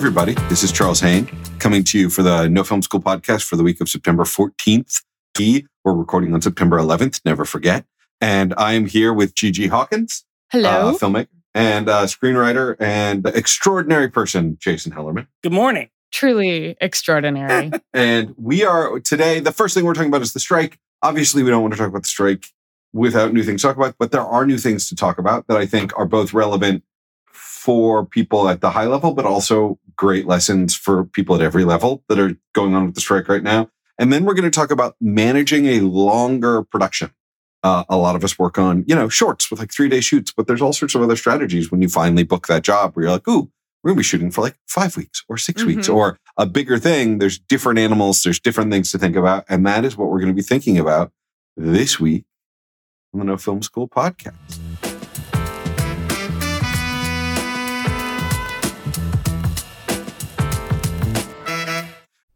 everybody. This is Charles Haine coming to you for the No Film School podcast for the week of September 14th. We're recording on September 11th, never forget. And I am here with GG Hawkins, Hello. uh, filmmaker and uh, screenwriter and extraordinary person, Jason Hellerman. Good morning. Truly extraordinary. And we are today, the first thing we're talking about is the strike. Obviously, we don't want to talk about the strike without new things to talk about, but there are new things to talk about that I think are both relevant for people at the high level, but also great lessons for people at every level that are going on with the strike right now. And then we're going to talk about managing a longer production. Uh, a lot of us work on, you know, shorts with like three day shoots, but there's all sorts of other strategies when you finally book that job where you're like, ooh, we're going to be shooting for like five weeks or 6 weeks Mhm. or a bigger thing. There's different animals, there's different things to think about. And that is what we're going to be thinking about this week on the No Film School podcast.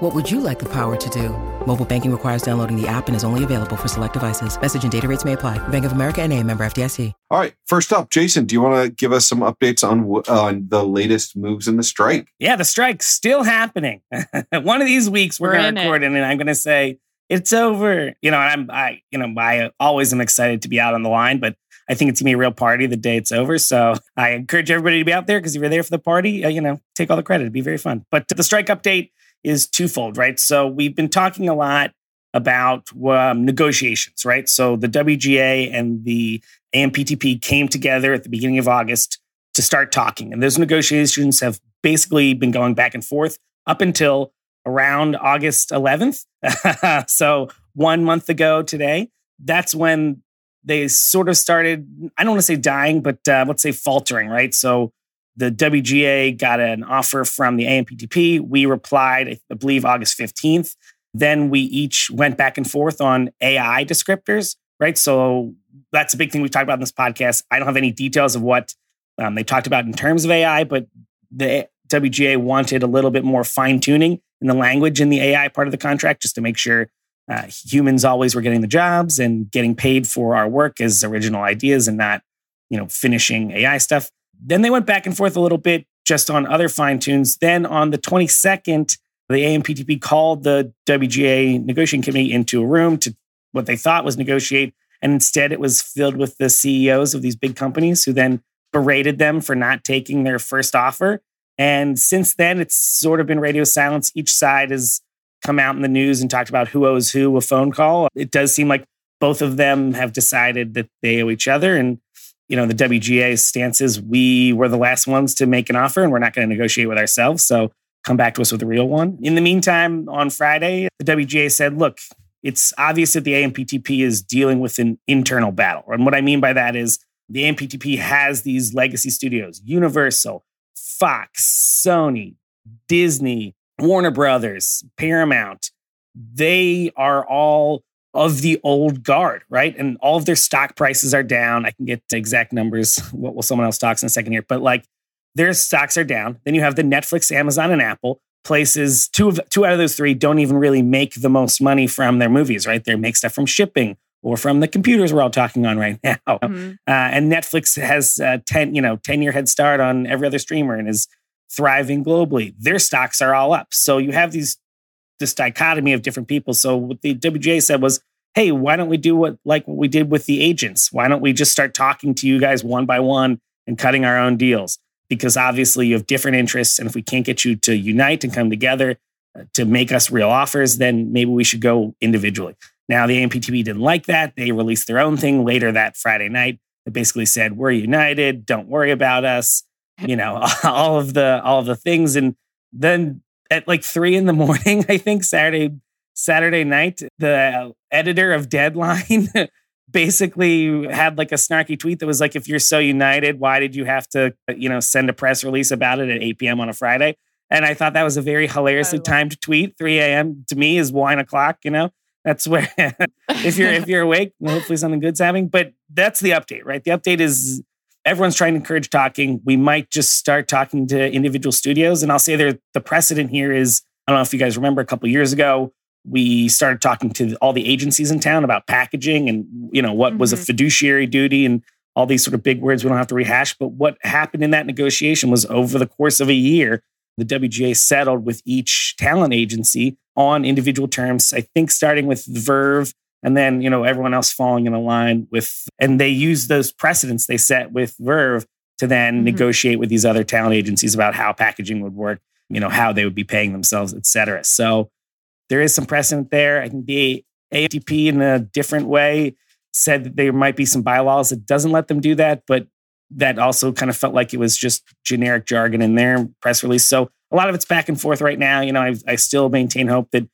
What would you like the power to do? Mobile banking requires downloading the app and is only available for select devices. Message and data rates may apply. Bank of America and a member FDIC. All right. First up, Jason, do you want to give us some updates on wh- on the latest moves in the strike? Yeah, the strike's still happening. One of these weeks we're, We're going in to it. record and I'm going to say it's over. You know, and I'm I you know I always am excited to be out on the line, but I think it's gonna be a real party the day it's over. So I encourage everybody to be out there because if you're there for the party, uh, you know, take all the credit. It'd be very fun. But the strike update is twofold, right? So we've been talking a lot about um, negotiations, right? So the WGA and the AMPTP came together at the beginning of August to start talking. And those negotiations have basically been going back and forth up until around August 11th. so one month ago today, that's when they sort of started, I don't want to say dying, but uh, let's say faltering, right? So the WGA got an offer from the AMPTP. We replied, I believe, August 15th. Then we each went back and forth on AI descriptors, right? So that's a big thing we've talked about in this podcast. I don't have any details of what um, they talked about in terms of AI, but the WGA wanted a little bit more fine tuning in the language in the AI part of the contract just to make sure uh, humans always were getting the jobs and getting paid for our work as original ideas and not, you know, finishing AI stuff. Then they went back and forth a little bit just on other fine tunes. Then on the 22nd, the AMPTP called the WGA negotiating committee into a room to what they thought was negotiate. And instead, it was filled with the CEOs of these big companies who then berated them for not taking their first offer. And since then, it's sort of been radio silence. Each side has come out in the news and talked about who owes who a phone call. It does seem like both of them have decided that they owe each other. And, you know, the WGA's stance is we were the last ones to make an offer and we're not going to negotiate with ourselves. So come back to us with a real one. In the meantime, on Friday, the WGA said, look, it's obvious that the AMPTP is dealing with an internal battle. And what I mean by that is the AMPTP has these legacy studios, Universal, Fox, Sony, Disney, Warner Brothers, Paramount. They are all of the old guard, right? And all of their stock prices are down. I can get the exact numbers. What will someone else talks in a second here? But like their stocks are down. Then you have the Netflix, Amazon, and Apple places. Two of two out of those three don't even really make the most money from their movies, right? They make stuff from shipping or from the computers we're all talking on right now. Mhm. Uh, and Netflix has a 10, you know, 10 year head start on every other streamer and is thriving globally. Their stocks are all up. So you have these this dichotomy of different people. So what the WGA said was, hey, why don't we do what like what we did with the agents? Why don't we just start talking to you guys one by one and cutting our own deals? Because obviously you have different interests. And if we can't get you to unite and come together uh, to make us real offers, then maybe we should go individually. Now, the AMPTP didn't like that. They released their own thing later that Friday night that basically said, "We're united. Don't worry about us." You know, all of the all of the things. And then at like three in the morning, I think Saturday Saturday night, the editor of Deadline basically had like a snarky tweet that was like, "If you're so united, why did you have to, you know, send a press release about it at 8 p.m. on a Friday?" And I thought that was a very hilariously oh, timed tweet. 3 a.m. to me is wine o'clock, you know. That's where if you're if you're awake, hopefully something good's happening. But that's the update, right? The update is everyone's trying to encourage talking. We might just start talking to individual studios, and I'll say there the precedent here is I don't know if you guys remember a couple years ago we started talking to all the agencies in town about packaging and you know what mm-hmm. was a mm-hmm. fiduciary duty and all these sort of big words we don't have to rehash. But what happened in that negotiation was over the course of a year, the WGA settled with each talent agency on individual terms. I think starting with Verve and then you know everyone else falling in a line with and they use those precedents they set with Verve to then mm-hmm. negotiate with these other talent agencies about how packaging would work, you know, how they would be paying themselves, et cetera. So there is some precedent there. I think the ATP in a different way said that there might be some bylaws that doesn't let them do that, but that also kind of felt like it was just generic jargon in their press release. So a lot of it's back and forth right now. You know, I, I still maintain hope that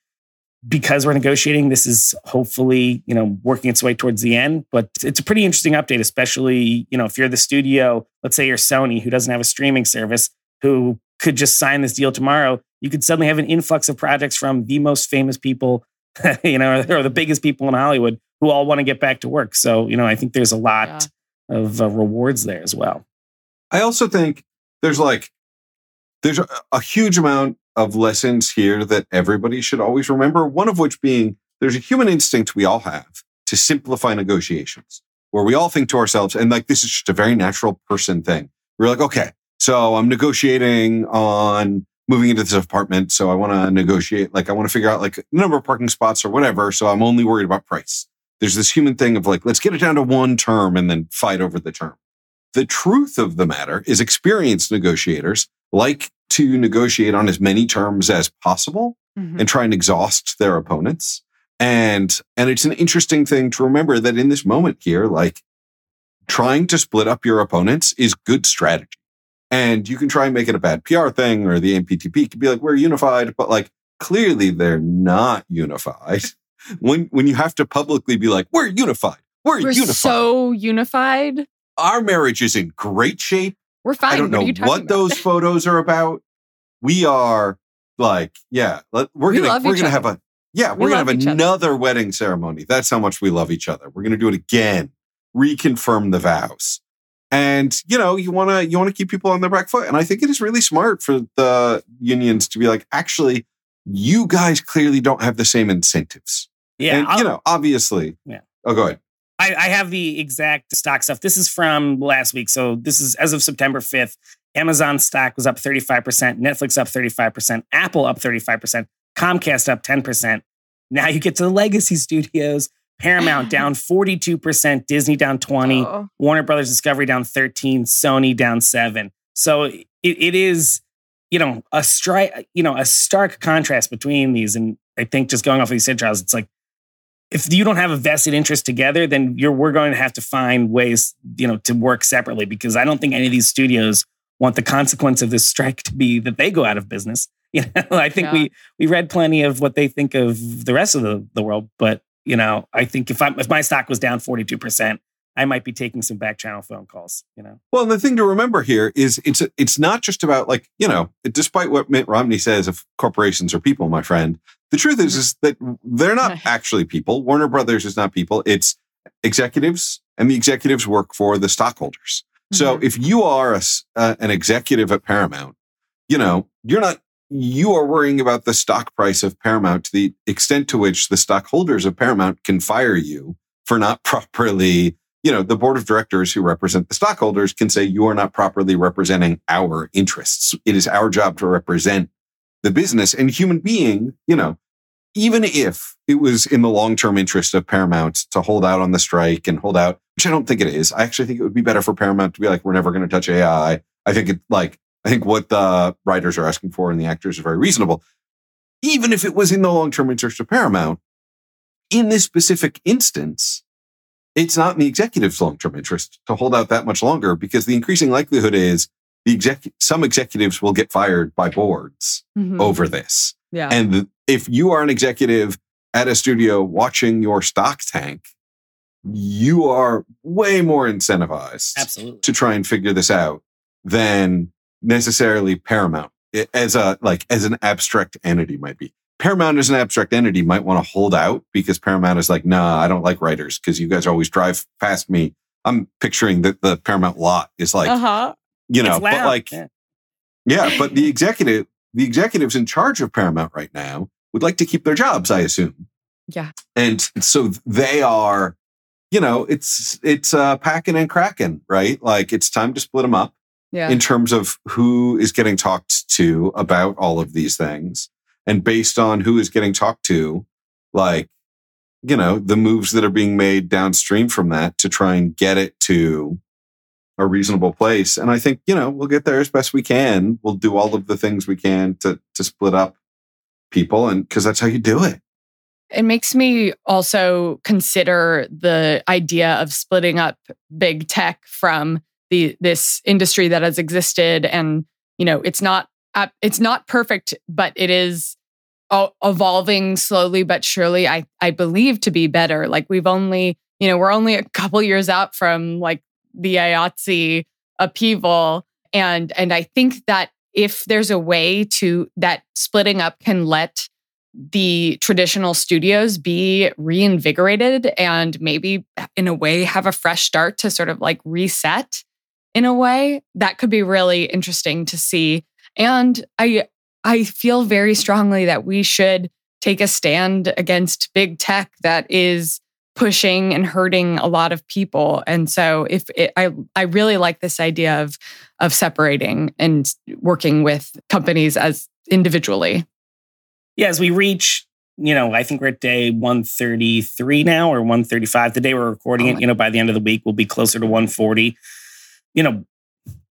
because we're negotiating, this is hopefully, you know, working its way towards the end. But it's a pretty interesting update, especially, you know, if you're the studio, let's say you're Sony, who doesn't have a streaming service, who could just sign this deal tomorrow, you could suddenly have an influx of projects from the most famous people, you know, or, or the biggest people in Hollywood who all want to get back to work. So, you know, I think there's a lot yeah. of uh, rewards there as well. I also think there's like, there's a, a huge amount of lessons here that everybody should always remember. One of which being there's a human instinct we all have to simplify negotiations where we all think to ourselves, and like this is just a very natural person thing. We're like, okay, so I'm negotiating on moving into this apartment. So I want to negotiate, like I want to figure out like the number of parking spots or whatever. So I'm only worried about price. There's this human thing of like, let's get it down to one term and then fight over the term. The truth of the matter is experienced negotiators like to negotiate on as many terms as possible mm-hmm. and try and exhaust their opponents. And, and it's an interesting thing to remember that in this moment here, like trying to split up your opponents is good strategy. And you can try and make it a bad PR thing or the AMPTP could be like, we're unified, but like clearly they're not unified. when, when you have to publicly be like, we're unified. We're, we're unified. so unified. Our marriage is in great shape. We're fine. I don't what know what those photos are about. We are like, yeah, we're we gonna we're gonna other. have a yeah, we're we gonna have another other. wedding ceremony. That's how much we love each other. We're gonna do it again, reconfirm the vows. And you know, you wanna you wanna keep people on their back foot. And I think it is really smart for the unions to be like, actually, you guys clearly don't have the same incentives. Yeah. And, you know, obviously. Yeah. Oh, go ahead. I, I, have the exact stock stuff. This is from last week. So this is as of September 5th. Amazon stock was up 35%, Netflix up 35%, Apple up 35%, Comcast up 10%. Now you get to the legacy studios. Paramount down 42%, Disney down 20, oh. Warner Brothers Discovery down 13, Sony down 7. So it, it is, you know, a strike, you know, a stark contrast between these. And I think just going off of these trials, it's like if you don't have a vested interest together, then you're we're going to have to find ways, you know, to work separately because I don't think any of these studios want the consequence of this strike to be that they go out of business. You know, I think yeah. we we read plenty of what they think of the rest of the, the world, but you know, I think if I'm if my stock was down 42%, I might be taking some back channel phone calls, you know. Well, the thing to remember here is it's it's not just about like, you know, despite what Mitt Romney says of corporations are people, my friend, the truth is is that they're not actually people. Warner Brothers is not people. It's executives and the executives work for the stockholders. Mm-hmm. So if you are a, uh, an executive at Paramount, you know, you're not you are worrying about the stock price of Paramount to the extent to which the stockholders of Paramount can fire you for not properly you know, the board of directors who represent the stockholders can say you are not properly representing our interests. It is our job to represent the business and human being, you know, even if it was in the long-term interest of Paramount to hold out on the strike and hold out, which I don't think it is. I actually think it would be better for Paramount to be like, we're never going to touch AI. I think it like, I think what the writers are asking for and the actors are very reasonable. Even if it was in the long-term interest of Paramount, in this specific instance, it's not in the executive's long-term interest to hold out that much longer because the increasing likelihood is the exec- some executives will get fired by boards mm-hmm. over this. Yeah. And if you are an executive at a studio watching your stock tank, you are way more incentivized Absolutely. to try and figure this out than necessarily Paramount as a like as an abstract entity might be. Paramount as an abstract entity might want to hold out because Paramount is like, nah, I don't like writers because you guys always drive past me. I'm picturing that the Paramount lot is like, uh huh. you know, but like, Yeah. yeah, but the executive, the executives in charge of Paramount right now would like to keep their jobs, I assume. Yeah. And so they are, you know, it's it's uh, packing and cracking, right? Like it's time to split them up Yeah. in terms of who is getting talked to about all of these things, and based on who is getting talked to, like you know, the moves that are being made downstream from that to try and get it to a reasonable place. And I think, you know, we'll get there as best we can. We'll do all of the things we can to to split up people and because that's how you do it. It makes me also consider the idea of splitting up big tech from the this industry that has existed, and you know, it's not uh, it's not perfect, but it is evolving slowly but surely. I I believe to be better. Like we've only you know we're only a couple years out from like the IATSE upheaval, and and I think that if there's a way to that splitting up can let the traditional studios be reinvigorated and maybe in a way have a fresh start to sort of like reset in a way that could be really interesting to see and i i feel very strongly that we should take a stand against big tech that is pushing and hurting a lot of people and so if it, i i really like this idea of of separating and working with companies as individually yeah, as we reach, you know, I think we're at day 133 now or 135. The day we're recording Oh it, you know, by the end of the week, we'll be closer to 140. You know,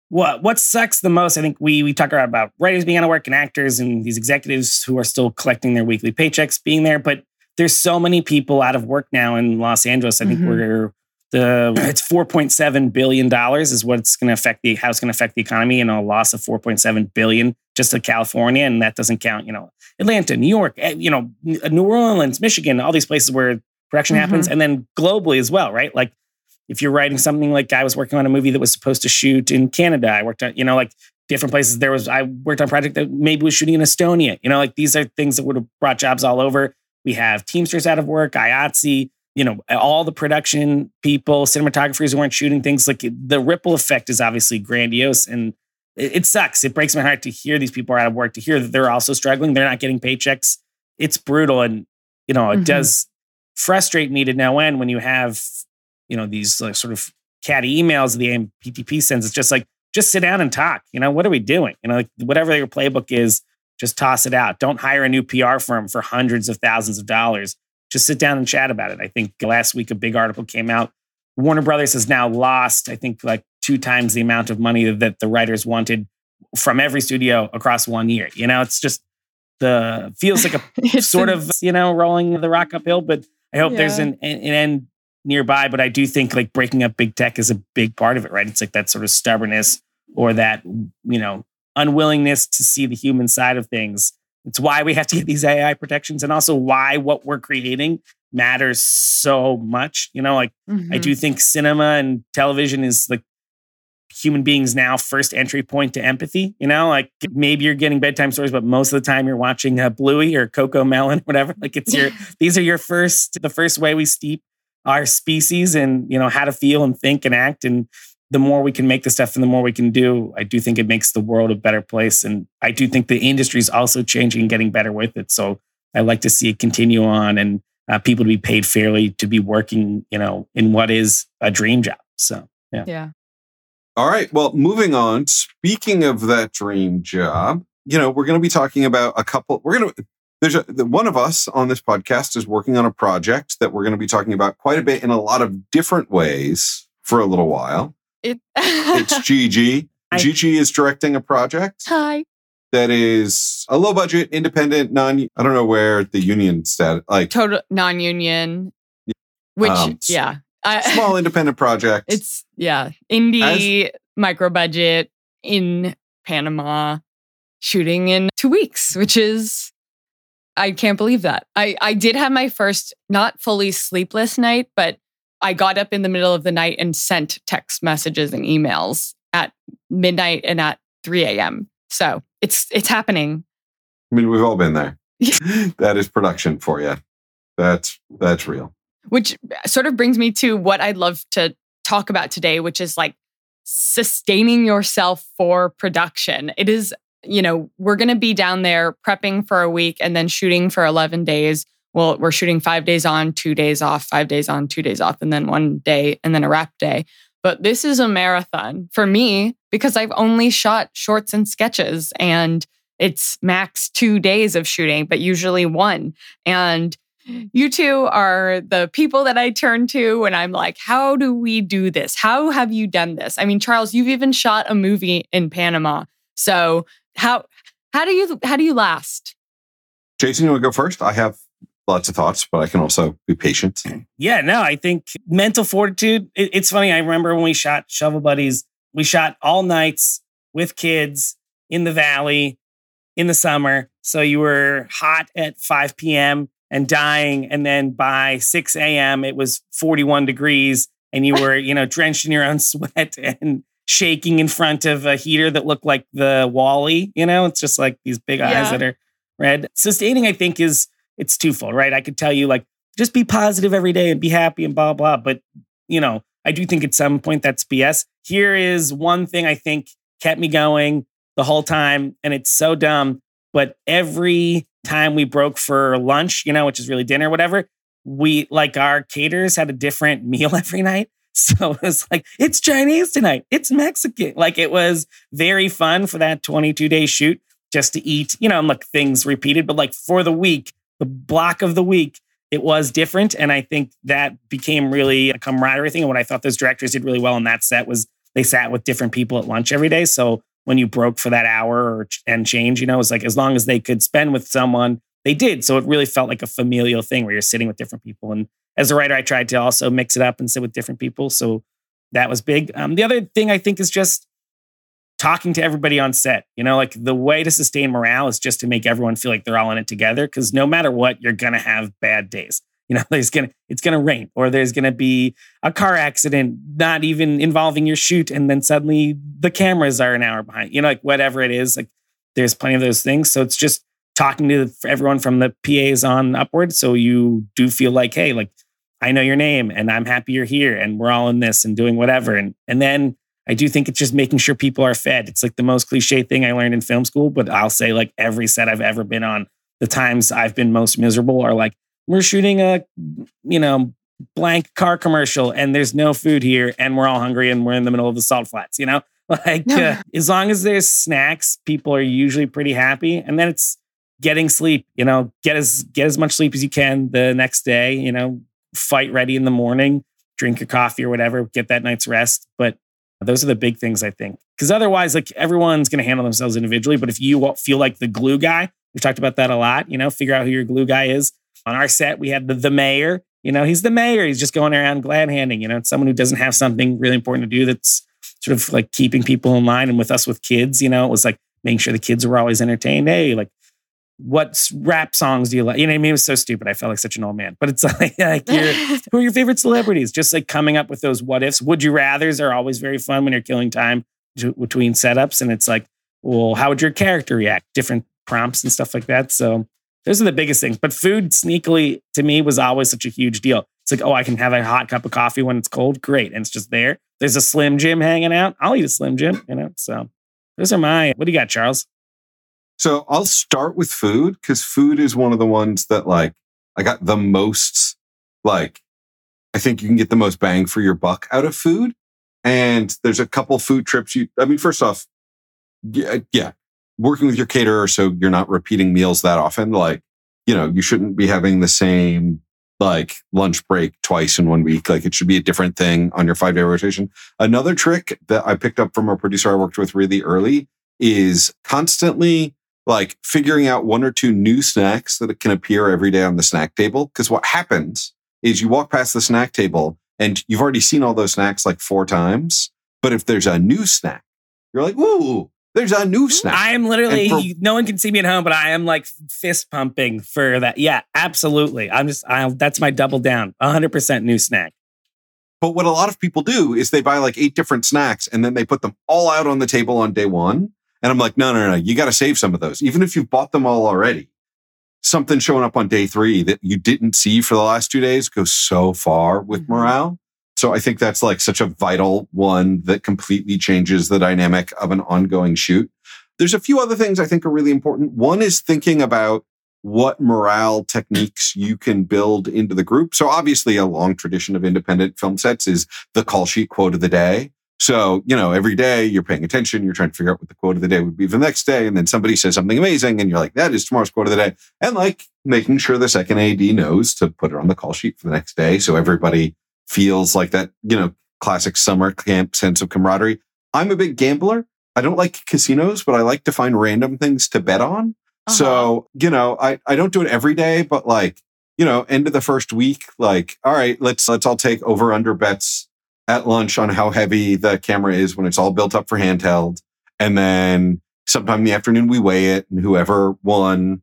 what what sucks the most, I think we we talk about, about writers being out of work and actors and these executives who are still collecting their weekly paychecks being there. But there's so many people out of work now in Los Angeles. I think Mhm. we're the it's 4.7 billion dollars is what's going to affect the how it's going to affect the economy and a loss of 4.7 billion just to California and that doesn't count you know Atlanta, New York, eh, you know, New Orleans, Michigan, all these places where production happens, and then globally as well, right? Like if you're writing something like I was working on a movie that was supposed to shoot in Canada, I worked on, you know, like different places. There was I worked on a project that maybe was shooting in Estonia. You know, like these are things that would have brought jobs all over. We have Teamsters out of work, IATSE, you know, all the production people, cinematographers who weren't shooting things. Like the ripple effect is obviously grandiose and it, it sucks. It breaks my heart to hear these people are out of work, to hear that they're also struggling. They're not getting paychecks. It's brutal. And, you know, it Mhm. does frustrate me to no end when you have, you know, these like, sort of catty emails the AMPTP sends. It's just like, just sit down and talk. You know, what are we doing? You know, like whatever your playbook is, just toss it out. Don't hire a new PR firm for hundreds of thousands of dollars. Just sit down and chat about it. I think last week a big article came out. Warner Brothers has now lost, I think, like two times the amount of money that the writers wanted from every studio across one year. You know, it's just the feels like a sort of you know rolling the rock uphill. But I hope there's Yeah. an, an an end nearby. But I do think like breaking up big tech is a big part of it, right? It's like that sort of stubbornness or that you know unwillingness to see the human side of things. It's why we have to get these AI protections, and also why what we're creating matters so much. You know, like I Mhm. do think cinema and television is like human beings now first entry point to empathy. You know, like maybe you're getting bedtime stories, but most of the time you're watching uh, Bluey or CoComelon, whatever. Like it's your these are your first the first way we steep our species and you know how to feel and think and act and the more we can make the stuff and the more we can do i do think it makes the world a better place and i do think the industry is also changing and getting better with it so i like to see it continue on and uh, people to be paid fairly to be working you know in what is a dream job so yeah yeah. All right. Well, moving on. Speaking of that dream job, you know, we're going to be talking about a couple. We're going to. There's a the, one of us on this podcast is working on a project that we're going to be talking about quite a bit in a lot of different ways for a little while. It, It's GG. Hi. GG is directing a project Hi. that is a low budget, independent, non. I don't know where the union stat like Total non-union. Which Um, yeah. I, small independent project. it's yeah. Indie micro budget in Panama shooting in 2 weeks, which is I can't believe that. I I did have my first not fully sleepless night, but I got up in the middle of the night and sent text messages and emails at midnight and at 3 a.m. So it's it's happening. I mean, we've all been there. that is production for you. That's that's real. Which sort of brings me to what I'd love to talk about today, which is like sustaining yourself for production. It is, you know, we're going to be down there prepping for a week and then shooting for 11 days. Well, we're shooting five days on, two days off, five days on, two days off, and then one day and then a wrap day. But this is a marathon for me because I've only shot shorts and sketches and it's max two days of shooting, but usually one. And you two are the people that I turn to when I'm like, how do we do this? How have you done this? I mean, Charles, you've even shot a movie in Panama. So how how do you how do you last? Jason, you want to go first? I have lots of thoughts, but I can also be patient. Yeah, no, I think mental fortitude. It, it's funny. I remember when we shot Shovel Buddies, we shot all nights with kids in the valley in the summer. So you were hot at 5 p.m. and dying. And then by 6 a.m., it was 41 degrees and you were, you know, drenched in your own sweat and shaking in front of a heater that looked like the WALL-E. You know, it's just like these big yeah. eyes that are red. Sustaining, I think, is it's twofold, right? I could tell you, like, just be positive every day and be happy and blah, blah. But, you know, I do think at some point that's BS. Here is one thing I think kept me going the whole time. And it's so dumb. But every time we broke for lunch, you know, which is really dinner, whatever, we like our caterers had a different meal every night. So it was like, it's Chinese tonight. It's Mexican. Like it was very fun for that 22 day shoot just to eat, you know, and like things repeated. But like for the week, the block of the week, it was different. And I think that became really a camaraderie thing. And what I thought those directors did really well on that set was they sat with different people at lunch every day. So when you broke for that hour or, and change, you know, it's like as long as they could spend with someone, they did. So it really felt like a familial thing where you're sitting with different people. And as a writer, I tried to also mix it up and sit with different people. So that was big. Um, the other thing I think is just talking to everybody on set. You know, like the way to sustain morale is just to make everyone feel like they're all in it together. Cause no matter what, you're gonna have bad days. You know, there's gonna it's gonna rain, or there's gonna be a car accident, not even involving your shoot, and then suddenly the cameras are an hour behind. You know, like whatever it is, like there's plenty of those things. So it's just talking to everyone from the PAs on upward, so you do feel like, hey, like I know your name, and I'm happy you're here, and we're all in this and doing whatever, and and then. I do think it's just making sure people are fed. It's like the most cliche thing I learned in film school, but I'll say like every set I've ever been on, the times I've been most miserable are like we're shooting a, you know, blank car commercial and there's no food here and we're all hungry and we're in the middle of the salt flats, you know? Like uh, as long as there's snacks, people are usually pretty happy. And then it's getting sleep, you know, get as get as much sleep as you can the next day, you know, fight ready in the morning, drink your coffee or whatever, get that night's rest. But those are the big things I think. Because otherwise, like everyone's going to handle themselves individually. But if you feel like the glue guy, we've talked about that a lot, you know, figure out who your glue guy is on our set, we had the, the mayor. You know, he's the mayor. He's just going around glad handing. You know, it's someone who doesn't have something really important to do that's sort of like keeping people in line. And with us with kids, you know, it was like making sure the kids were always entertained. Hey, like, what rap songs do you like? You know what I mean? It was so stupid. I felt like such an old man. But it's like, like who are your favorite celebrities? Just like coming up with those what ifs. Would you rather's are always very fun when you're killing time to, between setups. And it's like, well, how would your character react? Different prompts and stuff like that. So those are the biggest things. But food, sneakily, to me, was always such a huge deal. It's like, oh, I can have a hot cup of coffee when it's cold. Great. And it's just there. There's a Slim Jim hanging out. I'll eat a Slim Jim, you know? So those are my, what do you got, Charles? So I'll start with food because food is one of the ones that, like, I got the most, like, I think you can get the most bang for your buck out of food. And there's a couple food trips you, I mean, first off, yeah, uh, yeah, working with your caterer so you're not repeating meals that often. Like, you know, you shouldn't be having the same like lunch break twice in one week. Like it should be a different thing on your five day rotation. Another trick that I picked up from a producer I worked with really early is constantly like figuring out one or two new snacks that can appear every day on the snack table. Cause what happens is you walk past the snack table and you've already seen all those snacks like four times. But if there's a new snack, you're like, ooh, there's a new mm, snack. I am literally, for, no one can see me at home, but I am like fist pumping for that. Yeah, absolutely. I'm just, I, that's my double down. 100% new snack. But what a lot of people do is they buy like eight different snacks and then they put them all out on the table on day one. And I'm like, no, no, no, you got to save some of those. Even if you've bought them all already, something showing up on day three that you didn't see for the last two days goes so far with Mhm. morale. So I think that's like such a vital one that completely changes the dynamic of an ongoing shoot. There's a few other things I think are really important. One is thinking about what morale techniques you can build into the group. So obviously a long tradition of independent film sets is the call sheet quote of the day. So, you know, every day you're paying attention, you're trying to figure out what the quote of the day would be for the next day. And then somebody says something amazing and you're like, that is tomorrow's quote of the day. And like making sure the second AD knows to put it on the call sheet for the next day. So everybody feels like that, you know, classic summer camp sense of camaraderie. I'm a big gambler. I don't like casinos, but I like to find random things to bet on. Uh-huh. So, you know, I, I don't do it every day, but like, you know, end of the first week, like, all right, let's let's all take over under bets at lunch on how heavy the camera is when it's all built up for handheld. And then sometime in the afternoon we weigh it and whoever won,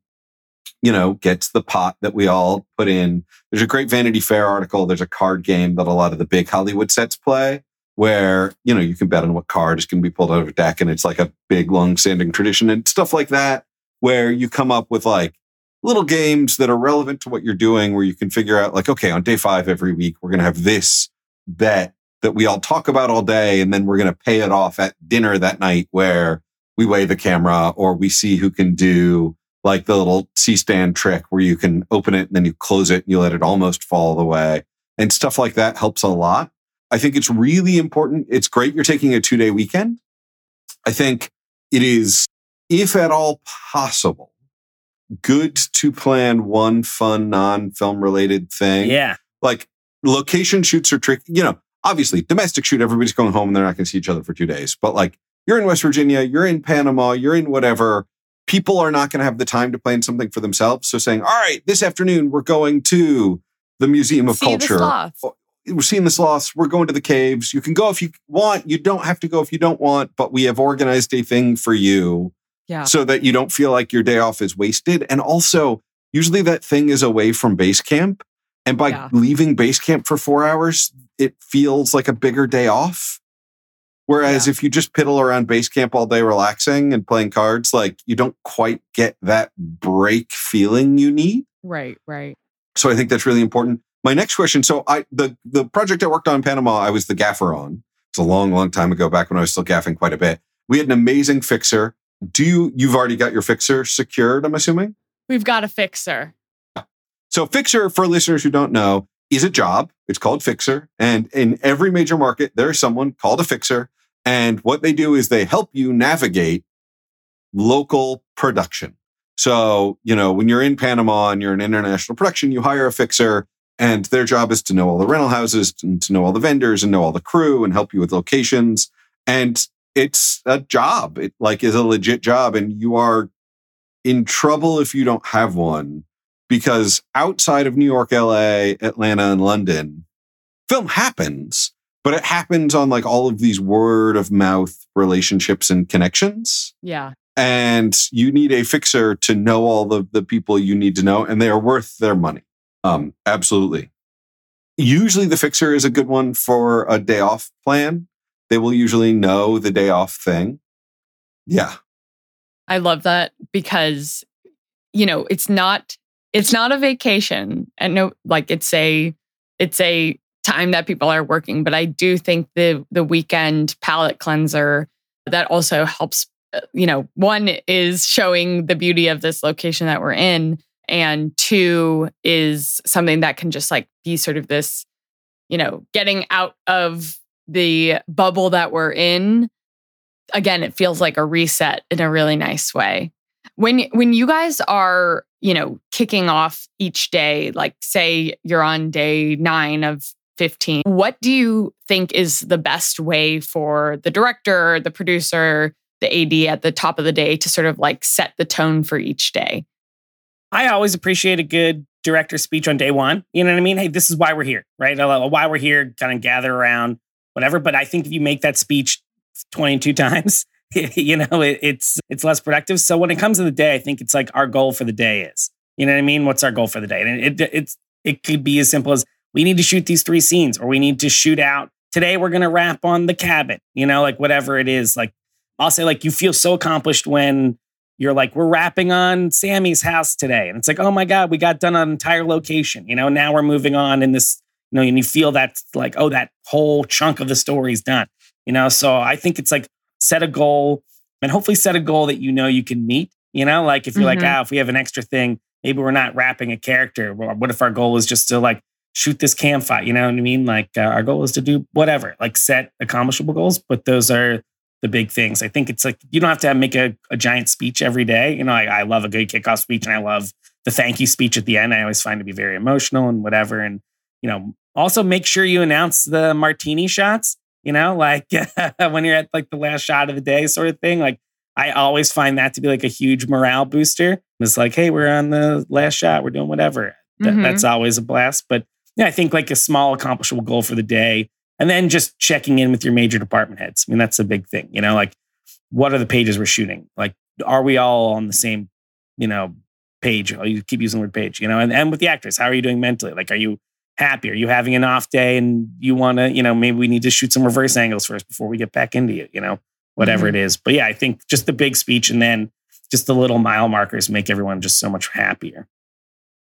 you know, gets the pot that we all put in. There's a great Vanity Fair article. There's a card game that a lot of the big Hollywood sets play where, you know, you can bet on what card is going to be pulled out of a deck. And it's like a big, long standing tradition and stuff like that, where you come up with like little games that are relevant to what you're doing, where you can figure out like, okay, on day five every week, we're going to have this bet that we all talk about all day. And then we're going to pay it off at dinner that night where we weigh the camera or we see who can do like the little C-stand trick where you can open it and then you close it and you let it almost fall the way and stuff like that helps a lot. I think it's really important. It's great you're taking a two day weekend. I think it is, if at all possible, good to plan one fun non film related thing. Yeah. Like location shoots are tricky. You know, obviously domestic shoot, everybody's going home and they're not going to see each other for two days. But like you're in West Virginia, you're in Panama, you're in whatever. People are not going to have the time to plan something for themselves. So saying, all right, this afternoon we're going to the Museum of See Culture. sloth. Oh, we're seeing the sloths. We're going to the caves. You can go if you want. You don't have to go if you don't want, but we have organized a thing for you Yeah. so that you don't feel like your day off is wasted. And also, usually that thing is away from base camp. And by Yeah. leaving base camp for four hours, it feels like a bigger day off. Whereas Yeah. if you just piddle around base camp all day relaxing and playing cards, like you don't quite get that break feeling you need. Right, right. So I think that's really important. My next question. So I the the project I worked on in Panama, I was the gaffer on. It's a long, long time ago, back when I was still gaffing quite a bit. We had an amazing fixer. Do you you've already got your fixer secured, I'm assuming? We've got a fixer. So fixer, for listeners who don't know, is a job. It's called fixer. And in every major market, there is someone called a fixer. And what they do is they help you navigate local production. So, you know, when you're in Panama and you're an international production, you hire a fixer and their job is to know all the rental houses and to know all the vendors and know all the crew and help you with locations. And it's a job. It like is a legit job and you are in trouble if you don't have one because outside of New York, LA, Atlanta, and London, film happens, but it happens on like all of these word of mouth relationships and connections. Yeah. And you need a fixer to know all the, the people you need to know, and they are worth their money. Um, absolutely. Usually the fixer is a good one for a day off plan. They will usually know the day off thing. Yeah. I love that because you know, it's not it's not a vacation and no like it's a it's a time that people are working, but I do think the the weekend palate cleanser that also helps uh, you know, one is showing the beauty of this location that we're in and two is something that can just like be sort of this you know, getting out of the bubble that we're in. Again it feels like a reset in a really nice way. When when you guys are you know kicking off each day like say you're on day 9 of 15 what do you think is the best way for the director the producer the AD at the top of the day to sort of like set the tone for each day I always appreciate a good director speech on day one. You know what I mean? Hey, this is why we're here, right? Why we're here, kind of gather around, whatever. But I think if you make that speech 22 times, you know, it, it's it's less productive. So when it comes to the day, I think it's like our goal for the day is, you know what I mean? What's our goal for the day? And it, it it's it could be as simple as we need to shoot these three scenes, or we need to shoot out today. We're gonna wrap on the cabin, you know, like whatever it is. Like I'll say, like you feel so accomplished when you're like, we're wrapping on Sammy's house today. And it's like, oh my God, we got done an entire location. You know, now we're moving on in this, you know, and you feel that like, oh, that whole chunk of the story is done. You know, so I think it's like set a goal and hopefully set a goal that you know you can meet. You know, like if you're mm-hmm. like, ah, if we have an extra thing, maybe we're not wrapping a character. What if our goal is just to like shoot this cam fight? You know what I mean? Like uh, our goal is to do whatever, like set accomplishable goals, but those are the big things. I think it's like you don't have to make a, a giant speech every day. You know, I, I love a good kickoff speech and I love the thank you speech at the end. I always find to be very emotional and whatever. And, you know, also make sure you announce the martini shots, you know, like when you're at like the last shot of the day sort of thing. Like I always find that to be like a huge morale booster. It's like, hey, we're on the last shot, we're doing whatever. Mm-hmm. that's always a blast. But yeah, I think like a small accomplishable goal for the day and then just checking in with your major department heads. I mean, that's a big thing, you know, like what are the pages we're shooting? Like, are we all on the same, you know, page? Oh, you keep using the word page, you know, and, and with the actors, how are you doing mentally? Like, are you happy? Are you having an off day and you want to, you know, maybe we need to shoot some reverse angles first before we get back into you, you know, whatever mm-hmm. it is. But yeah, I think just the big speech and then just the little mile markers make everyone just so much happier.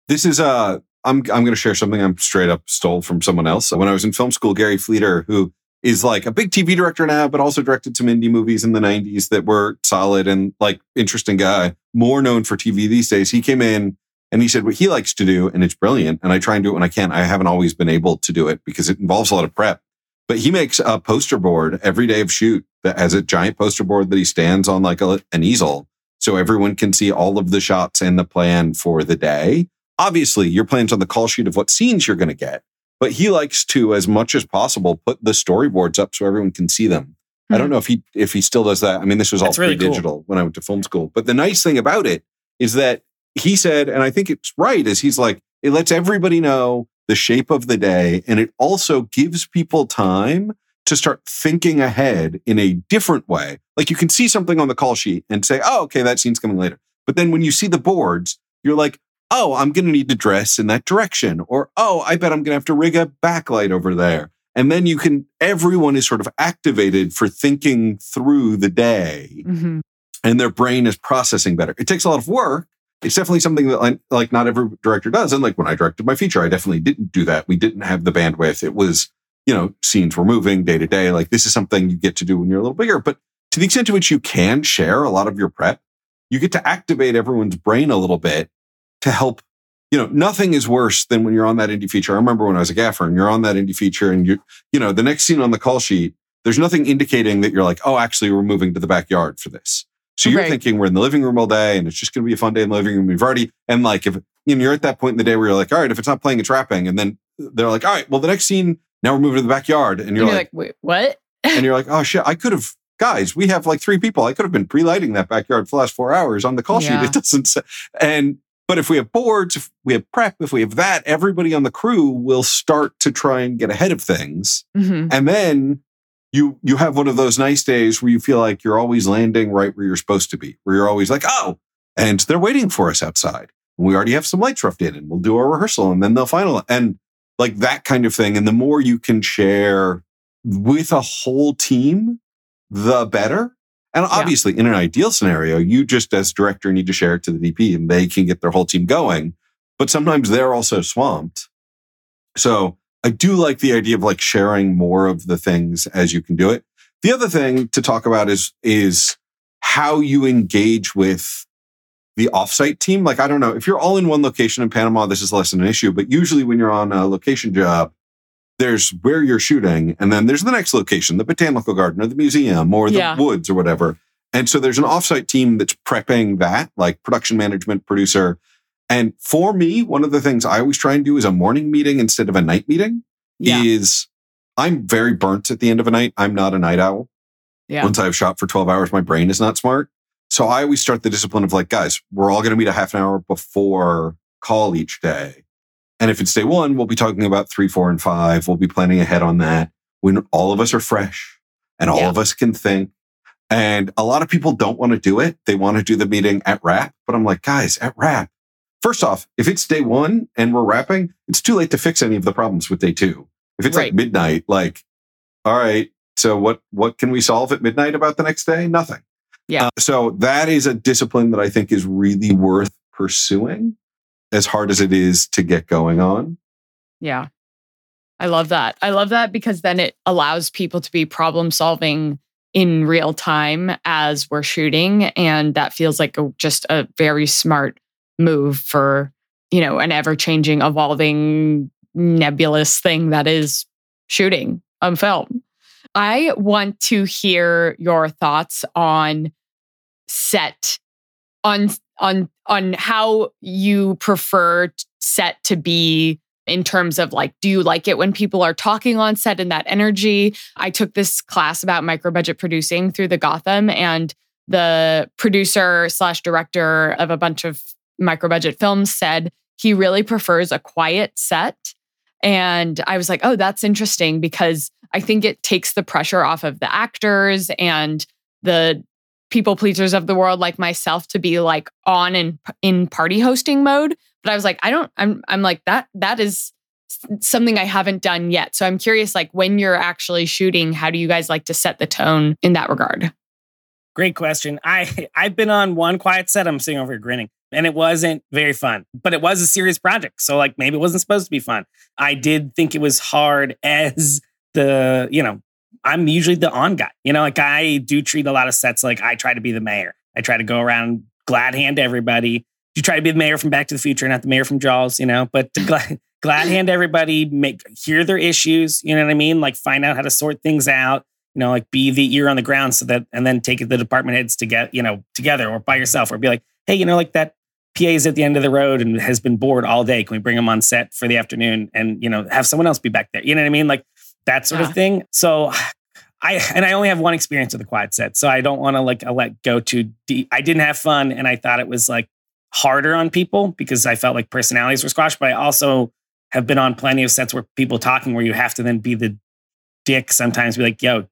This is uh I'm I'm going to share something I'm straight up stole from someone else. When I was in film school, Gary Fleder, who is like a big TV director now, but also directed some indie movies in the 90s that were solid and like interesting guy, more known for TV these days. He came in and he said what he likes to do, and it's brilliant. And I try and do it when I can. I haven't always been able to do it because it involves a lot of prep. But he makes a poster board every day of shoot that has a giant poster board that he stands on like a, an easel so everyone can see all of the shots and the plan for the day obviously your plan's on the call sheet of what scenes you're going to get, but he likes to, as much as possible, put the storyboards up so everyone can see them. Mm-hmm. I don't hmm. know if he if he still does that. I mean, this was all That's pre-digital cool. when I went to film school. But the nice thing about it is that he said, and I think it's right, is he's like, it lets everybody know the shape of the day, and it also gives people time to start thinking ahead in a different way. Like you can see something on the call sheet and say, oh, okay, that scene's coming later. But then when you see the boards, you're like, oh, I'm going to need to dress in that direction. Or, oh, I bet I'm going to have to rig a backlight over there. And then you can, everyone is sort of activated for thinking through the day mm-hmm. and their brain is processing better. It takes a lot of work. It's definitely something that like, like not every director does. And like when I directed my feature, I definitely didn't do that. We didn't have the bandwidth. It was, you know, scenes were moving day to day. Like this is something you get to do when you're a little bigger. But to the extent to which you can share a lot of your prep, you get to activate everyone's brain a little bit to help. You know, nothing is worse than when you're on that indie feature. I remember when I was a gaffer and you're on that indie feature and you, you know, the next scene on the call sheet, there's nothing indicating that you're like, oh, actually, we're moving to the backyard for this. So you're right. thinking we're in the living room all day and it's just going to be a fun day in the living room. We've already, and like, if you know, you're at that point in the day where you're like, all right, if it's not playing, it's wrapping. And then they're like, all right, well, the next scene, now we're moving to the backyard. And you're, and you're like, like, wait, what? and you're like, oh shit, I could have, guys, we have like three people. I could have been pre lighting that backyard for the last four hours on the call yeah. sheet. It doesn't say, and but if we have boards, if we have prep, if we have that, everybody on the crew will start to try and get ahead of things. Mm-hmm. And then you you have one of those nice days where you feel like you're always landing right where you're supposed to be, where you're always like, oh, and they're waiting for us outside. we already have some lights roughed in and we'll do our rehearsal and then they'll final and like that kind of thing. And the more you can share with a whole team, the better. And obviously, yeah. in an ideal scenario, you just as director need to share it to the DP and they can get their whole team going. But sometimes they're also swamped. So I do like the idea of like sharing more of the things as you can do it. The other thing to talk about is, is how you engage with the offsite team. Like, I don't know if you're all in one location in Panama, this is less of an issue, but usually when you're on a location job, there's where you're shooting, and then there's the next location, the botanical garden or the museum or the yeah. woods or whatever. And so there's an offsite team that's prepping that, like production management, producer. And for me, one of the things I always try and do is a morning meeting instead of a night meeting. Yeah. Is I'm very burnt at the end of a night. I'm not a night owl. Yeah. Once I've shot for 12 hours, my brain is not smart. So I always start the discipline of like, guys, we're all going to meet a half an hour before call each day. And if it's day one, we'll be talking about three, four, and five. We'll be planning ahead on that when all of us are fresh and all yeah. of us can think. And a lot of people don't want to do it. They want to do the meeting at wrap. But I'm like, guys, at wrap, first off, if it's day one and we're wrapping, it's too late to fix any of the problems with day two. If it's right. like midnight, like, all right, so what, what can we solve at midnight about the next day? Nothing. Yeah. Uh, so that is a discipline that I think is really worth pursuing as hard as it is to get going on. Yeah. I love that. I love that because then it allows people to be problem solving in real time as we're shooting. And that feels like a, just a very smart move for, you know, an ever changing, evolving, nebulous thing that is shooting on film. I want to hear your thoughts on set on on on how you prefer set to be in terms of like do you like it when people are talking on set and that energy i took this class about micro budget producing through the gotham and the producer slash director of a bunch of micro budget films said he really prefers a quiet set. And i was like oh that's interesting because i think it takes the pressure off of the actors and the people pleasers of the world like myself to be like on in in party hosting mode. But i was like i don't i'm i'm like that that is something i haven't done yet. So i'm curious like when you're actually shooting how do you guys like to set the tone in that regard? Great question. I i've been on one quiet set. I'm sitting over here grinning and it wasn't very fun but it was a serious project so like maybe it wasn't supposed to be fun i did think it was hard as the you know I'm usually the on guy. You know, like I do treat a lot of sets like I try to be the mayor. I try to go around glad hand everybody. You try to be the mayor from Back to the Future, not the mayor from Jaws, you know, but glad, glad hand everybody, make hear their issues, you know what I mean? Like find out how to sort things out, you know, like be the ear on the ground so that and then take the department heads to get, you know, together or by yourself or be like, hey, you know, like that PA is at the end of the road and has been bored all day. Can we bring him on set for the afternoon and, you know, have someone else be back there? You know what I mean? Like that sort yeah. of thing. So I and I only have one experience with the quiet set, so I don't want to like let go too deep. I didn't have fun, and I thought it was like harder on people because I felt like personalities were squashed. But I also have been on plenty of sets where people talking where you have to then be the dick sometimes, be like, "Yo,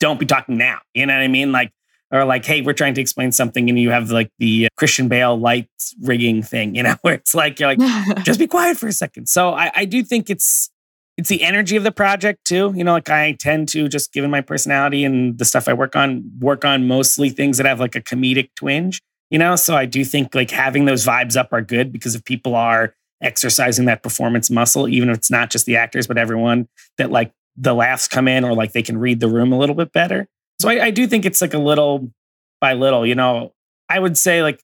don't be talking now." You know what I mean? Like, or like, "Hey, we're trying to explain something," and you have like the uh, Christian Bale lights rigging thing, you know, where it's like you're like, "Just be quiet for a second. So I, I do think it's it's the energy of the project too. You know, like I tend to just given my personality and the stuff I work on, work on mostly things that have like a comedic twinge, you know? So I do think like having those vibes up are good because if people are exercising that performance muscle, even if it's not just the actors, but everyone that like the laughs come in or like they can read the room a little bit better. So I, I do think it's like a little by little, you know, I would say like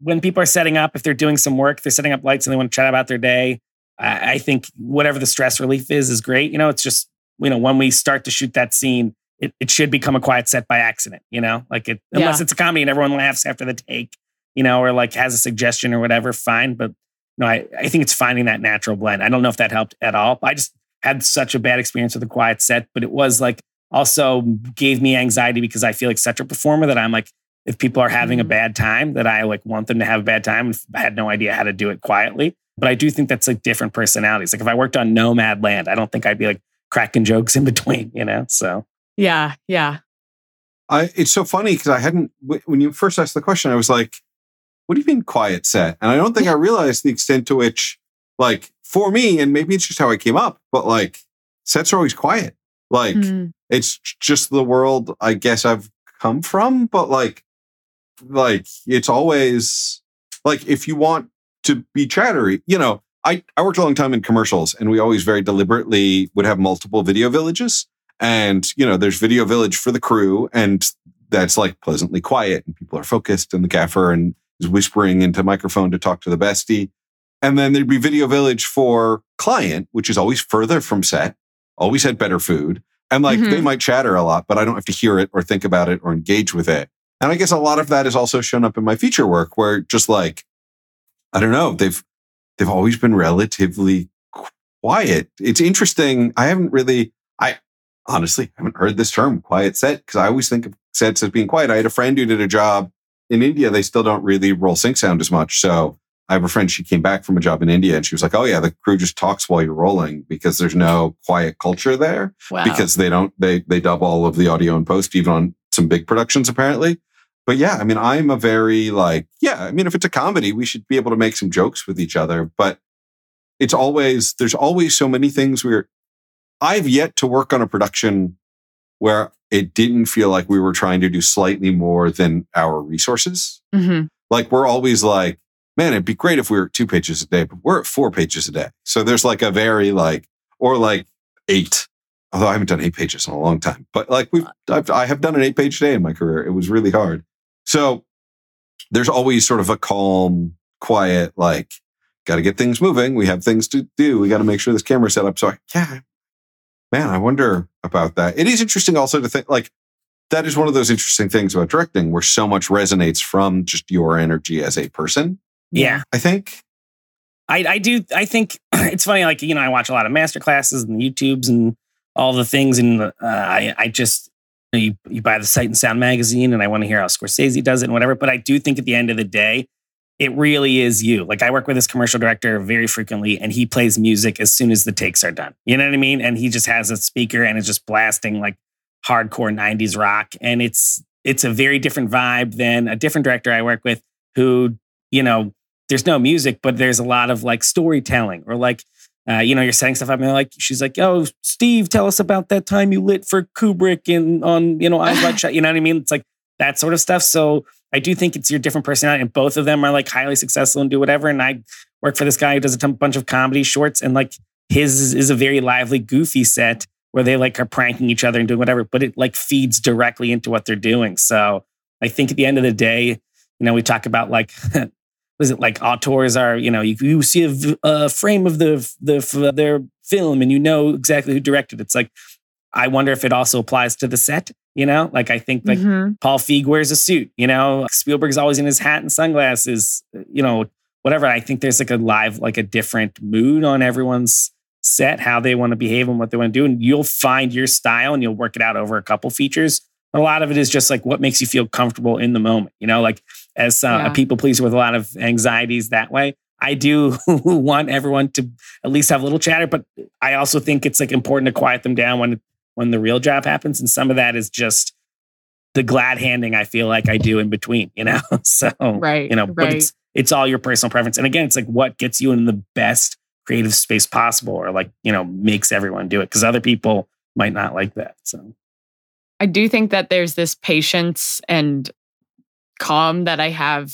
when people are setting up, if they're doing some work, they're setting up lights and they want to chat about their day, I, I think whatever the stress relief is is great. You know, it's just you know when we start to shoot that scene, it, it should become a quiet set by accident. You know, like it unless yeah. it's a comedy and everyone laughs after the take, you know, or like has a suggestion or whatever, fine. But no, I, I think it's finding that natural blend. I don't know if that helped at all. I just had such a bad experience with a quiet set, but it was like also gave me anxiety because I feel like such a performer that I'm like, if people are having mm-hmm. a bad time, that I like want them to have a bad time. I had no idea how to do it quietly. But I do think that's like different personalities. Like if I worked on Nomadland, I don't think I'd be like cracking jokes in between, you know? So yeah, yeah. I it's so funny because I hadn't when you first asked the question, I was like, what do you mean quiet set? And I don't think I realized the extent to which, like, for me, and maybe it's just how I came up, but like sets are always quiet. Like mm. It's just the world I guess I've come from, but like like it's always like if you want to be chattery. You know, I, I worked a long time in commercials and we always very deliberately would have multiple video villages. And, you know, there's video village for the crew and that's like pleasantly quiet and people are focused and the gaffer and is whispering into microphone to talk to the bestie. And then there'd be video village for client, which is always further from set, always had better food. And like mm-hmm. they might chatter a lot, but I don't have to hear it or think about it or engage with it. And I guess a lot of that has also shown up in my feature work where just like I don't know. They've they've always been relatively quiet. It's interesting. I haven't really. I honestly haven't heard this term quiet set because I always think of sets as being quiet. I had a friend who did a job in India. They still don't really roll sync sound as much. So I have a friend. She came back from a job in India and she was like, "Oh yeah, the crew just talks while you're rolling because there's no quiet culture there wow. because they don't they they dub all of the audio and post even on some big productions apparently." but yeah, I mean, I'm a very like, yeah, I mean, if it's a comedy, we should be able to make some jokes with each other. But it's always, there's always so many things where I've yet to work on a production where it didn't feel like we were trying to do slightly more than our resources. Mhm. Like we're always like, man, it'd be great if we were at two pages a day, but we're at four pages a day. So there's like a very like, or like eight. Although I haven't done eight pages in a long time, but like we've, I've, I have done an eight page day in my career. It was really hard. So there's always sort of a calm, quiet, like, got to get things moving. We have things to do. We got to make sure this camera's set up. So I, yeah, man, I wonder about that. It is interesting also to think like that is one of those interesting things about directing where so much resonates from just your energy as a person. Yeah. I think. I, I do. I think it's funny. Like you know, I watch a lot of master classes and YouTubes and all the things, and uh, I I just you, know, you you buy the Sight and Sound magazine, and I want to hear how Scorsese does it and whatever. But I do think at the end of the day, it really is you. Like I work with this commercial director very frequently, and he plays music as soon as the takes are done. You know what I mean? And he just has a speaker and is just blasting like hardcore '90s rock, and it's it's a very different vibe than a different director I work with who you know there's no music, but there's a lot of like storytelling or like, uh, you know, you're setting stuff up and like, she's like, oh, Steve, tell us about that time you lit for Kubrick and on, you know, Eyes Wide Shut. You know what I mean? It's like that sort of stuff. So I do think it's your different personality, and both of them are like highly successful and do whatever. And I work for this guy who does a ton, bunch of comedy shorts, and like his is, is a very lively, goofy set where they like are pranking each other and doing whatever, but it like feeds directly into what they're doing. So I think at the end of the day, you know, we talk about like was it like auteurs are you know you, you see a frame of the the their film and you know exactly who directed it. it's like i wonder if it also applies to the set you know? Like i think like Mhm. paul feig wears a suit you know? Spielberg's always in his hat and sunglasses you know whatever. I think there's like a live like a different mood on everyone's set how they want to behave and what they want to do and you'll find your style and you'll work it out over a couple features. A lot of it is just like what makes you feel comfortable in the moment you know? Like as uh, Yeah. a people pleaser with a lot of anxieties that way. I do want everyone to at least have a little chatter, but I also think it's like important to quiet them down when when the real job happens. And some of that is just the glad handing I feel like I do in between, you know? so Right. you know, but it's it's all your personal preference. And again, it's like what gets you in the best creative space possible or like, you know, makes everyone do it. Cause other people might not like that. So I do think that there's this patience and calm that I have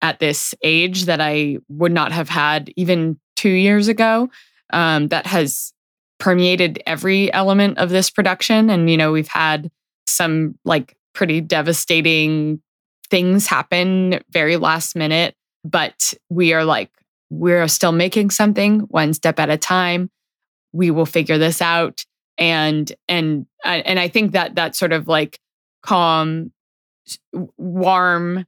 at this age that I would not have had even two years ago. Um, that has permeated every element of this production. And, you know, we've had some like pretty devastating things happen very last minute, but we are like, we're still making something one step at a time. We will figure this out and and and I think that that sort of like calm, warm,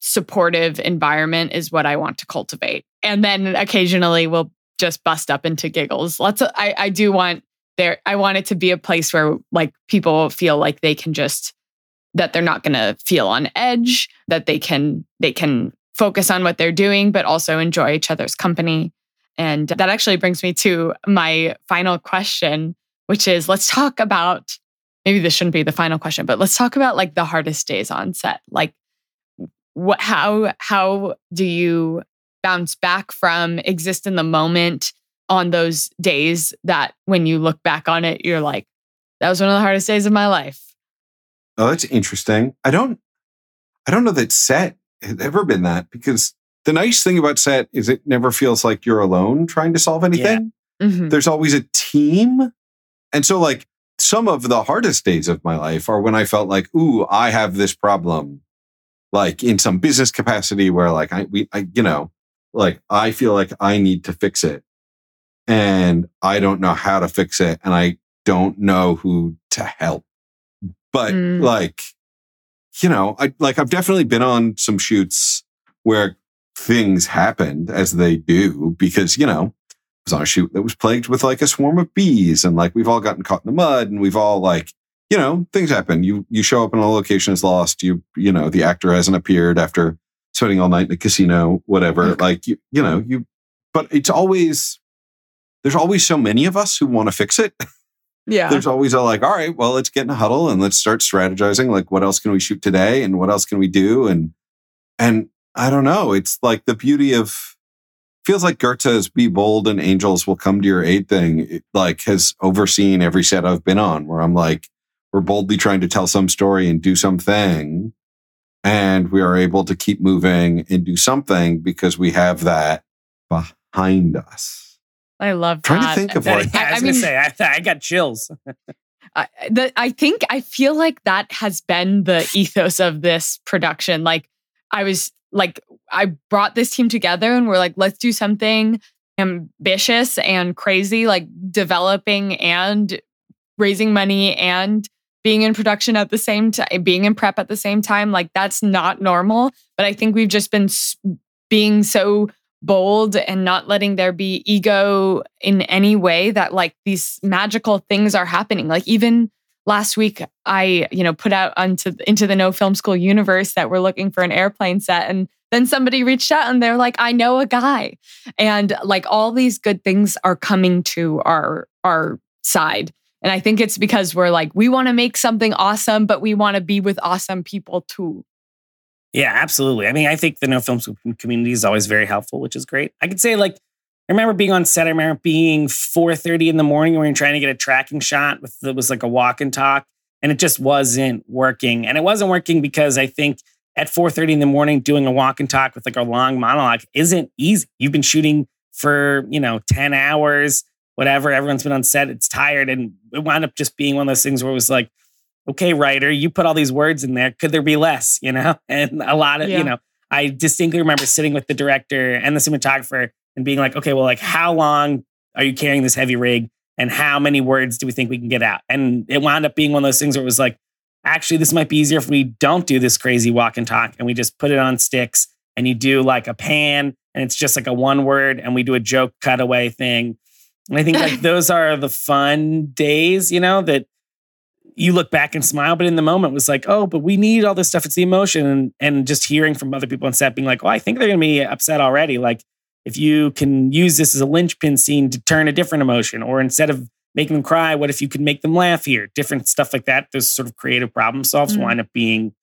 supportive environment is what I want to cultivate. And then occasionally we'll just bust up into giggles. Lots I I do want there I want it to be a place where like people feel like they can just that they're not going to feel on edge, that they can they can focus on what they're doing but also enjoy each other's company. And that actually brings me to my final question, which is let's talk about maybe this shouldn't be the final question, but let's talk about like the hardest days on set. Like what how how do you bounce back from exist in the moment on those days that when you look back on it you're like that was one of the hardest days of my life. Oh, that's interesting. I don't, I don't know that set has ever been that because the nice thing about set is it never feels like you're alone trying to solve anything. Mhm. There's always a team. And so like some of the hardest days of my life are when I felt like, ooh, I have this problem, like in some business capacity where like I, we, I, you know, like I feel like I need to fix it and I don't know how to fix it. And I don't know who to help. But Mm. like, you know, I like I've definitely been on some shoots where things happened as they do because, you know, was on a shoot that was plagued with like a swarm of bees and like we've all gotten caught in the mud and we've all like, you know, things happen. You you show up and a location is lost. You you know, the actor hasn't appeared after spending all night in a casino, whatever. Okay. Like you, you know, you but it's always there's always so many of us who want to fix it. Yeah. there's always a like, all right, well, let's get in a huddle and let's start strategizing. Like, what else can we shoot today, and what else can we do? And and I don't know. It's like the beauty of feels like Goethe's "Be bold and angels will come to your aid" thing. It, like has overseen every set I've been on, where I'm like, we're boldly trying to tell some story and do something. And we are able to keep moving and do something because we have that behind us. I love Trying to think of what I, like- was I gonna mean- say I, I got chills. I, the, I think I feel like that has been the ethos of this production. Like I was like I brought this team together and we're like let's do something ambitious and crazy like developing and raising money and being in production at the same time being in prep at the same time. Like that's not normal but I think we've just been being so bold and not letting there be ego in any way that like these magical things are happening. Like even last week i you know put out onto into the no film school universe that we're looking for an airplane set and then somebody reached out and they're like i know a guy and like all these good things are coming to our our side and i think it's because we're like we want to make something awesome but we want to be with awesome people too Yeah, absolutely. I mean, I think the no film community is always very helpful, which is great. I could say like I remember being on set. I remember being 4:30 in the morning when we were trying to get a tracking shot with it was like a walk and talk, and it just wasn't working. And it wasn't working because I think at 4:30 in the morning doing a walk and talk with like a long monologue isn't easy. You've been shooting for, you know, 10 hours, whatever. Everyone's been on set, it's tired. And it wound up just being one of those things where it was like, okay, writer, you put all these words in there. Could there be less? You know? And a lot of, Yeah. you know, I distinctly remember sitting with the director and the cinematographer and being like, okay, well, like how long are you carrying this heavy rig? And how many words do we think we can get out? And it wound up being one of those things where it was like, actually, this might be easier if we don't do this crazy walk and talk and we just put it on sticks and you do like a pan and it's just like a one word and we do a joke cutaway thing. And I think like those are the fun days, you know, that you look back and smile, but in the moment was like, oh, but we need all this stuff. It's the emotion. And, and just hearing from other people on set being like, oh, I think they're going to be upset already. Like, if you can use this as a linchpin scene to turn a different emotion, or instead of making them cry, what if you could make them laugh here? Different stuff like that. Those sort of creative problem solves Mm. wind up being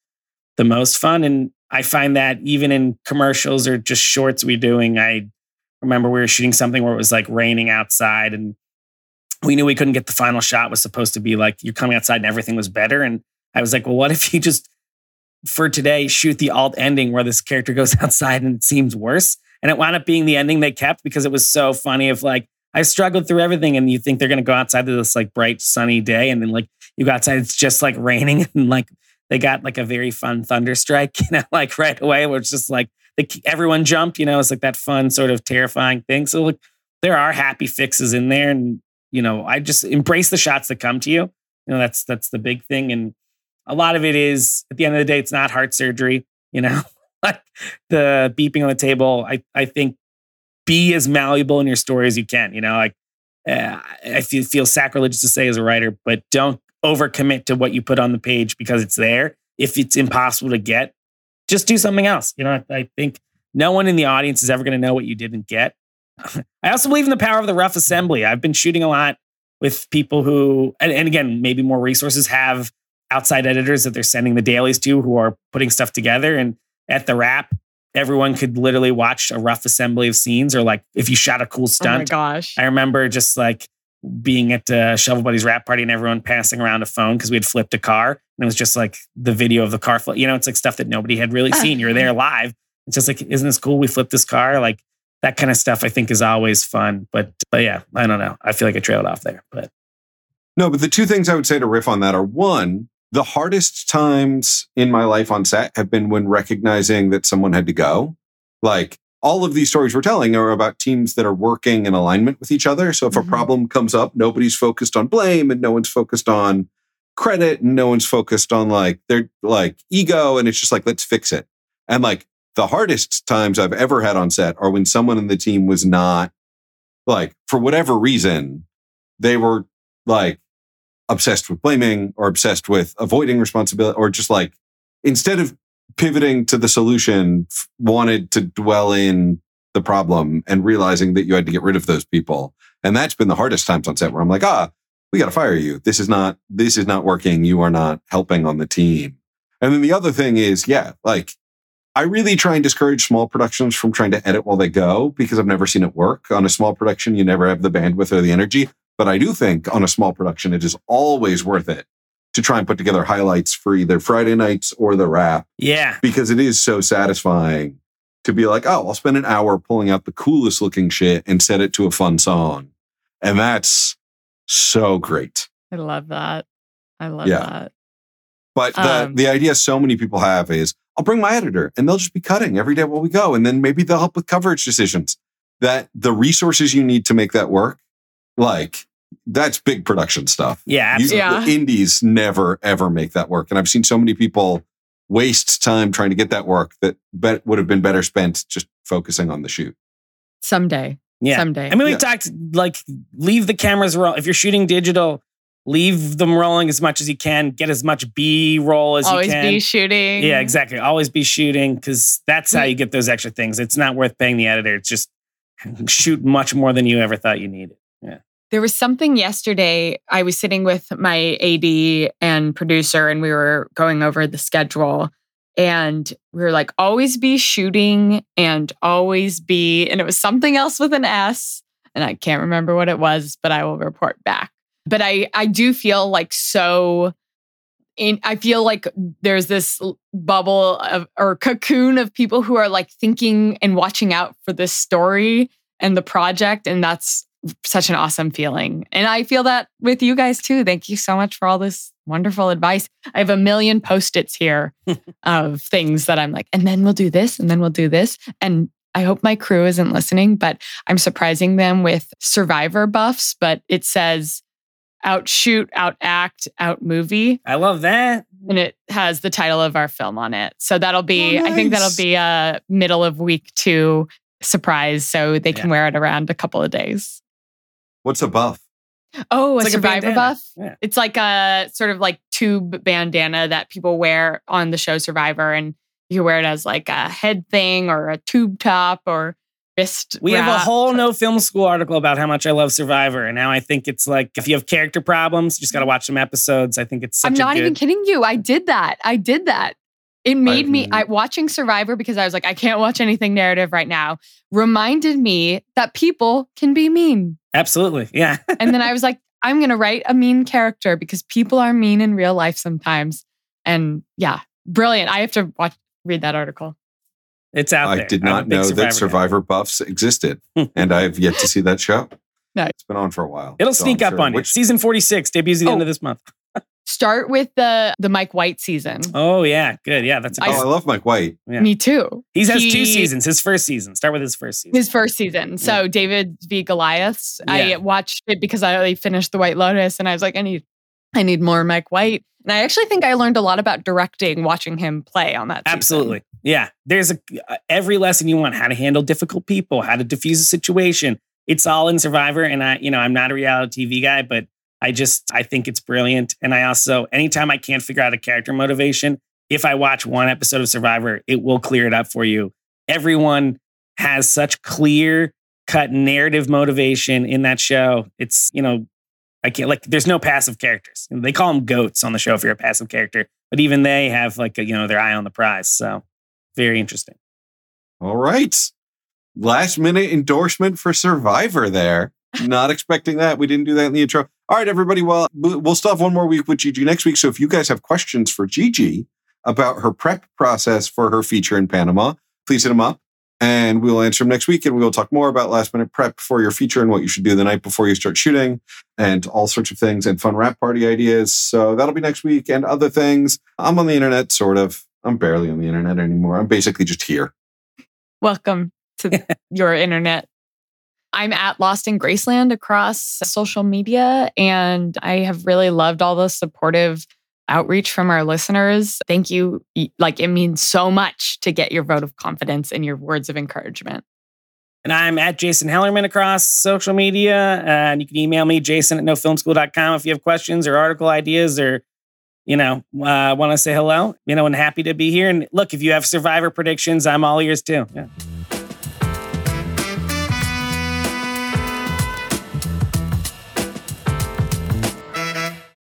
the most fun. And I find that even in commercials or just shorts we're doing, I remember we were shooting something where it was like raining outside and we knew we couldn't get the final shot was supposed to be like you're coming outside and everything was better. And I was like, well, what if you just for today shoot the alt ending where this character goes outside and it seems worse? And it wound up being the ending they kept because it was so funny of like, I struggled through everything and you think they're gonna go outside to this like bright sunny day and then like you go outside, it's just like raining and like they got like a very fun thunder strike, you know, like right away, where it's just like the, everyone jumped, you know, it's like that fun sort of terrifying thing. So like there are happy fixes in there and you know, I just embrace the shots that come to you. You know, that's that's the big thing. And a lot of it is at the end of the day, it's not heart surgery, you know. like the beeping on the table, I I think be as malleable in your story as you can. You know, like uh, I feel feel sacrilegious to say as a writer, but don't overcommit to what you put on the page because it's there. If it's impossible to get, just do something else. You know, I think no one in the audience is ever going to know what you didn't get. I also believe in the power of the rough assembly. I've been shooting a lot with people who, and, and again, maybe more resources have outside editors that they're sending the dailies to who are putting stuff together. And at the wrap, everyone could literally watch a rough assembly of scenes or like if you shot a cool stunt. oh my stunt. gosh I remember just like being at uh, Shovel Buddies wrap party and everyone passing around a phone because we had flipped a car and it was just like the video of the car. Flip. You know, it's like stuff that nobody had really seen. You're there live. It's just like, isn't this cool? We flipped this car. Like that kind of stuff. I think is always fun. But but yeah, I don't know. I feel like I trailed off there. But No, but the two things I would say to riff on that are one, the hardest times in my life on set have been when recognizing that someone had to go. Like all of these stories we're telling are about teams that are working in alignment with each other. So if Mhm. a problem comes up, nobody's focused on blame and no one's focused on credit and no one's focused on like their like ego. And it's just like, let's fix it. And like the hardest times I've ever had on set are when someone in the team was not like, for whatever reason, they were like obsessed with blaming or obsessed with avoiding responsibility or just like instead of pivoting to the solution wanted to dwell in the problem and realizing that you had to get rid of those people. And that's been the hardest times on set where i'm like ah we got to fire you. This is not this is not working. You are not helping on the team. And then the other thing is yeah like i really try and discourage small productions from trying to edit while they go because i've never seen it work. On a small production you never have the bandwidth or the energy but I do think on a small production, it is always worth it to try and put together highlights for either Friday nights or the wrap Yeah. because it is so satisfying to be like, oh, I'll spend an hour pulling out the coolest looking shit and set it to a fun song. And that's so great. I love that. I love Yeah. that. But the, Um, the idea so many people have is I'll bring my editor and they'll just be cutting every day while we go. And then maybe they'll help with coverage decisions. That the resources you need to make that work, like that's big production stuff. Yeah. You- Yeah. The indies never ever make that work. And I've seen so many people waste time trying to get that work that bet would have been better spent just focusing on the shoot. Someday. Yeah. Someday. I mean, we Yeah. talked like leave the cameras roll. If you're shooting digital, leave them rolling as much as you can. Get as much B roll as Always you can. Always be shooting. yeah, exactly. Always be shooting because that's how mm. you get those extra things. It's not worth paying the editor. It's just shoot much more than you ever thought you needed. There was something yesterday. I was sitting with my AD and producer, and we were going over the schedule. And we were like, always be shooting and always be, and it was something else with an S. And I can't remember what it was, but I will report back. But I, I do feel like so in, I feel like there's this bubble of or cocoon of people who are like thinking and watching out for this story and the project. And that's such an awesome feeling. And I feel that with you guys too. Thank you so much for all this wonderful advice. I have a million post-its here of things that I'm like, and then we'll do this, and then we'll do this. And I hope my crew isn't listening, but I'm surprising them with survivor buffs, but it says outshoot, outact, out act, out movie. I love that. And it has the title of our film on it. So that'll be, Oh, I think that'll be a middle of week two surprise. So they can Yeah. wear it around a couple of days. What's a buff? Oh, It's a like a survivor bandana. buff. Yeah. It's like a sort of like tube bandana that people wear on the show Survivor, and you wear it as like a head thing or a tube top or wrist. We have a whole no film school article about how much I love Survivor, and now I think it's like if you have character problems, you just got to watch some episodes. I think it's such I'm a not good. even kidding you. I did that. I did that. It made me I've- I, watching Survivor because I was like, I can't watch anything narrative right now. Reminded me that people can be mean, Absolutely, yeah. and then I was like, I'm gonna write a mean character because people are mean in real life sometimes. And yeah, brilliant. I have to watch read that article. It's out I there. did I'm not big know that guy. Survivor buffs existed, and I've yet to see that show. Nice. It's been on for a while. It'll so sneak I'm up sure on you. which- Season 46 debuts at the end Oh. of this month. Start with the the Mike White season. Oh yeah, good. Yeah, that's. I- Oh, I love Mike White. yeah. Me too. He has He- two seasons. His first season. Start with his first season. His first season. So David v Goliaths. I watched it because I already finished The White Lotus and I was like, I need I need more Mike White. And I actually think I learned a lot about directing watching him play on that. season. Absolutely. Yeah. There's a uh, every lesson you want how to handle difficult people, how to diffuse a situation. It's all in Survivor. And I, you know, I'm not a reality TV guy, but I just I think it's brilliant. And I also, anytime I can't figure out a character motivation, if I watch one episode of Survivor, it will clear it up for you. Everyone has such clear cut narrative motivation in that show. It's, you know, I can't like there's no passive characters. They call them goats on the show if you're a passive character, but even they have like a, you know their eye on the prize. So very interesting. All right. Last minute endorsement for Survivor there. Not expecting that. We didn't do that in the intro. All right, everybody. Well, we'll still have one more week with GG next week. So if you guys have questions for GG about her prep process for her feature in Panama, please hit them up and we'll answer them next week. And we'll talk more about last minute prep for your feature and what you should do the night before you start shooting and all sorts of things and fun wrap party ideas. So that'll be next week and other things. I'm on the internet, sort of. I'm barely on the internet anymore. I'm basically just here. Welcome to your internet. I'm at Lost in Graceland across social media, and I have really loved all the supportive outreach from our listeners. Thank you. Like, it means so much to get your vote of confidence and your words of encouragement. And I'm at Jason Hellerman across social media. Uh, and you can email me, jason at nofilmschool.com if you have questions or article ideas or, you know, uh, want to say hello, you know, and happy to be here. And look, if you have survivor predictions, I'm all ears too. Yeah.